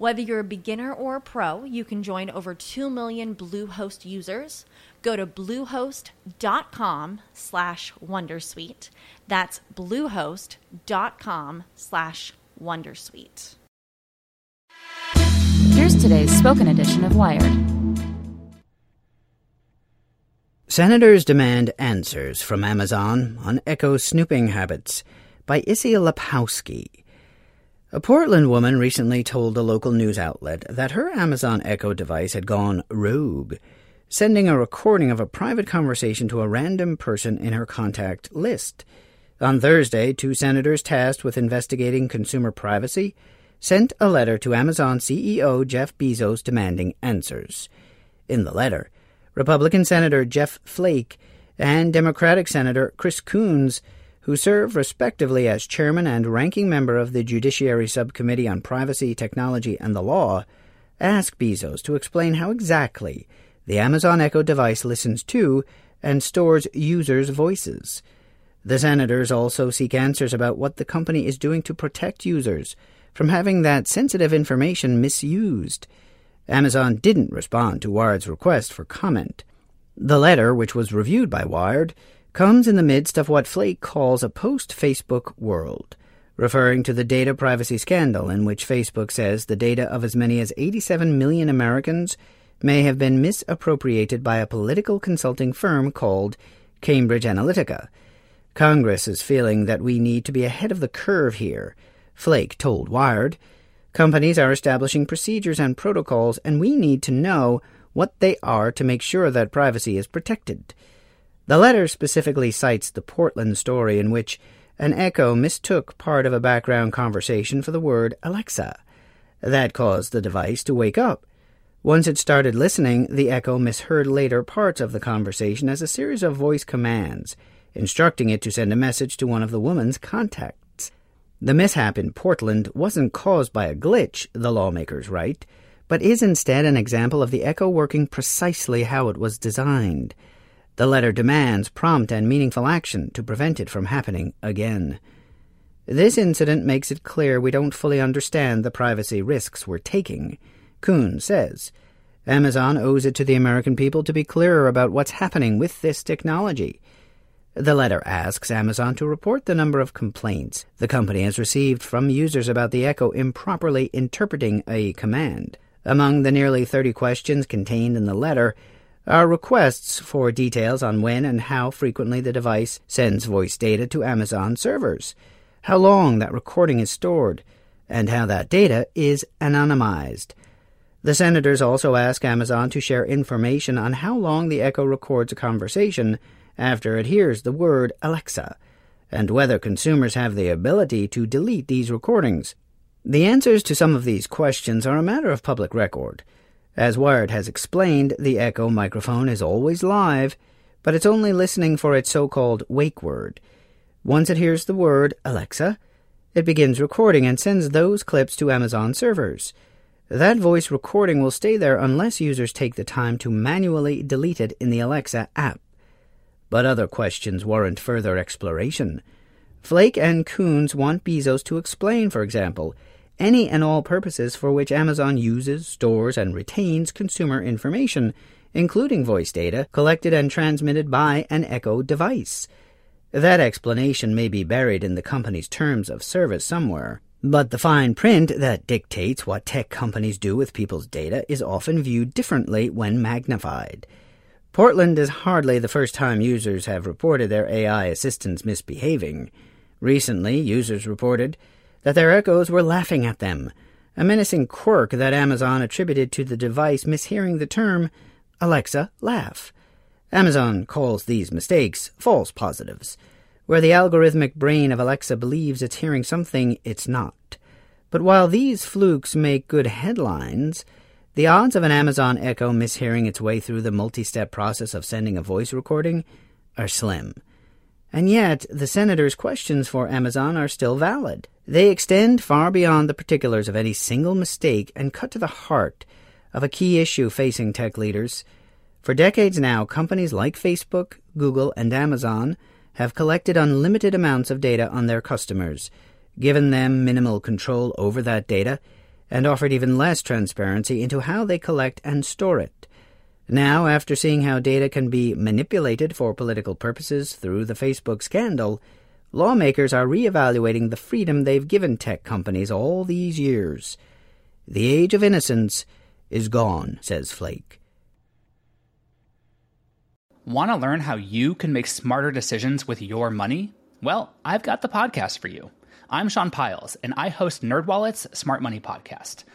Whether you're a beginner or a pro, you can join over 2 million Bluehost users. Go to bluehost.com slash wondersuite. That's bluehost.com slash wondersuite. Here's today's spoken edition of Wired. Senators demand answers from Amazon on Echo snooping habits by Issie Lapowsky. A Portland woman recently told a local news outlet that her Amazon Echo device had gone rogue, sending a recording of a private conversation to a random person in her contact list. On Thursday, two senators tasked with investigating consumer privacy sent a letter to Amazon CEO Jeff Bezos demanding answers. In the letter, Republican Senator Jeff Flake and Democratic Senator Chris Coons who serve respectively as chairman and ranking member of the Judiciary Subcommittee on Privacy, Technology, and the Law, ask Bezos to explain how exactly the Amazon Echo device listens to and stores users' voices. The senators also seek answers about what the company is doing to protect users from having that sensitive information misused. Amazon didn't respond to Wired's request for comment. The letter, which was reviewed by Wired, comes in the midst of what Flake calls a post Facebook world, referring to the data privacy scandal in which Facebook says the data of as many as 87 million Americans may have been misappropriated by a political consulting firm called Cambridge Analytica. Congress is feeling that we need to be ahead of the curve here, Flake told Wired. Companies are establishing procedures and protocols, and we need to know what they are to make sure that privacy is protected. The letter specifically cites the Portland story in which an echo mistook part of a background conversation for the word Alexa. That caused the device to wake up. Once it started listening, the echo misheard later parts of the conversation as a series of voice commands, instructing it to send a message to one of the woman's contacts. The mishap in Portland wasn't caused by a glitch, the lawmakers write, but is instead an example of the echo working precisely how it was designed. The letter demands prompt and meaningful action to prevent it from happening again. This incident makes it clear we don't fully understand the privacy risks we're taking, Coons says. Amazon owes it to the American people to be clearer about what's happening with this technology. The letter asks Amazon to report the number of complaints the company has received from users about the Echo improperly interpreting a command. Among the nearly 30 questions contained in the letter, are requests for details on when and how frequently the device sends voice data to Amazon servers, how long that recording is stored, and how that data is anonymized. The senators also ask Amazon to share information on how long the Echo records a conversation after it hears the word Alexa, and whether consumers have the ability to delete these recordings. The answers to some of these questions are a matter of public record. As Wired has explained, the Echo microphone is always live, but it's only listening for its so called wake word. Once it hears the word Alexa, It begins recording and sends those clips to Amazon servers. That voice recording will stay there unless users take the time to manually delete it in the Alexa app. But other questions warrant further exploration. Flake and Coons want Bezos to explain, for example, any and all purposes for which Amazon uses, stores, and retains consumer information, including voice data collected and transmitted by an Echo device. That explanation may be buried in the company's terms of service somewhere. But the fine print that dictates what tech companies do with people's data is often viewed differently when magnified. Portland is hardly the first time users have reported their AI assistants misbehaving. Recently, users reported that their echoes were laughing at them, a menacing quirk that Amazon attributed to the device mishearing the term Alexa laugh. Amazon calls these mistakes false positives, where the algorithmic brain of Alexa believes it's hearing something it's not. But while these flukes make good headlines, the odds of an Amazon Echo mishearing its way through the multi step process of sending a voice recording are slim. And yet, the Senator's questions for Amazon are still valid. They extend far beyond the particulars of any single mistake and cut to the heart of a key issue facing tech leaders. For decades now, companies like Facebook, Google, and Amazon have collected unlimited amounts of data on their customers, given them minimal control over that data, and offered even less transparency into how they collect and store it. Now, after seeing how data can be manipulated for political purposes through the Facebook scandal, lawmakers are reevaluating the freedom they've given tech companies all these years. The age of innocence is gone, says Flake. Want to learn how you can make smarter decisions with your money? Well, I've got the podcast for you. I'm Sean Pyles, and I host NerdWallet's Smart Money Podcast –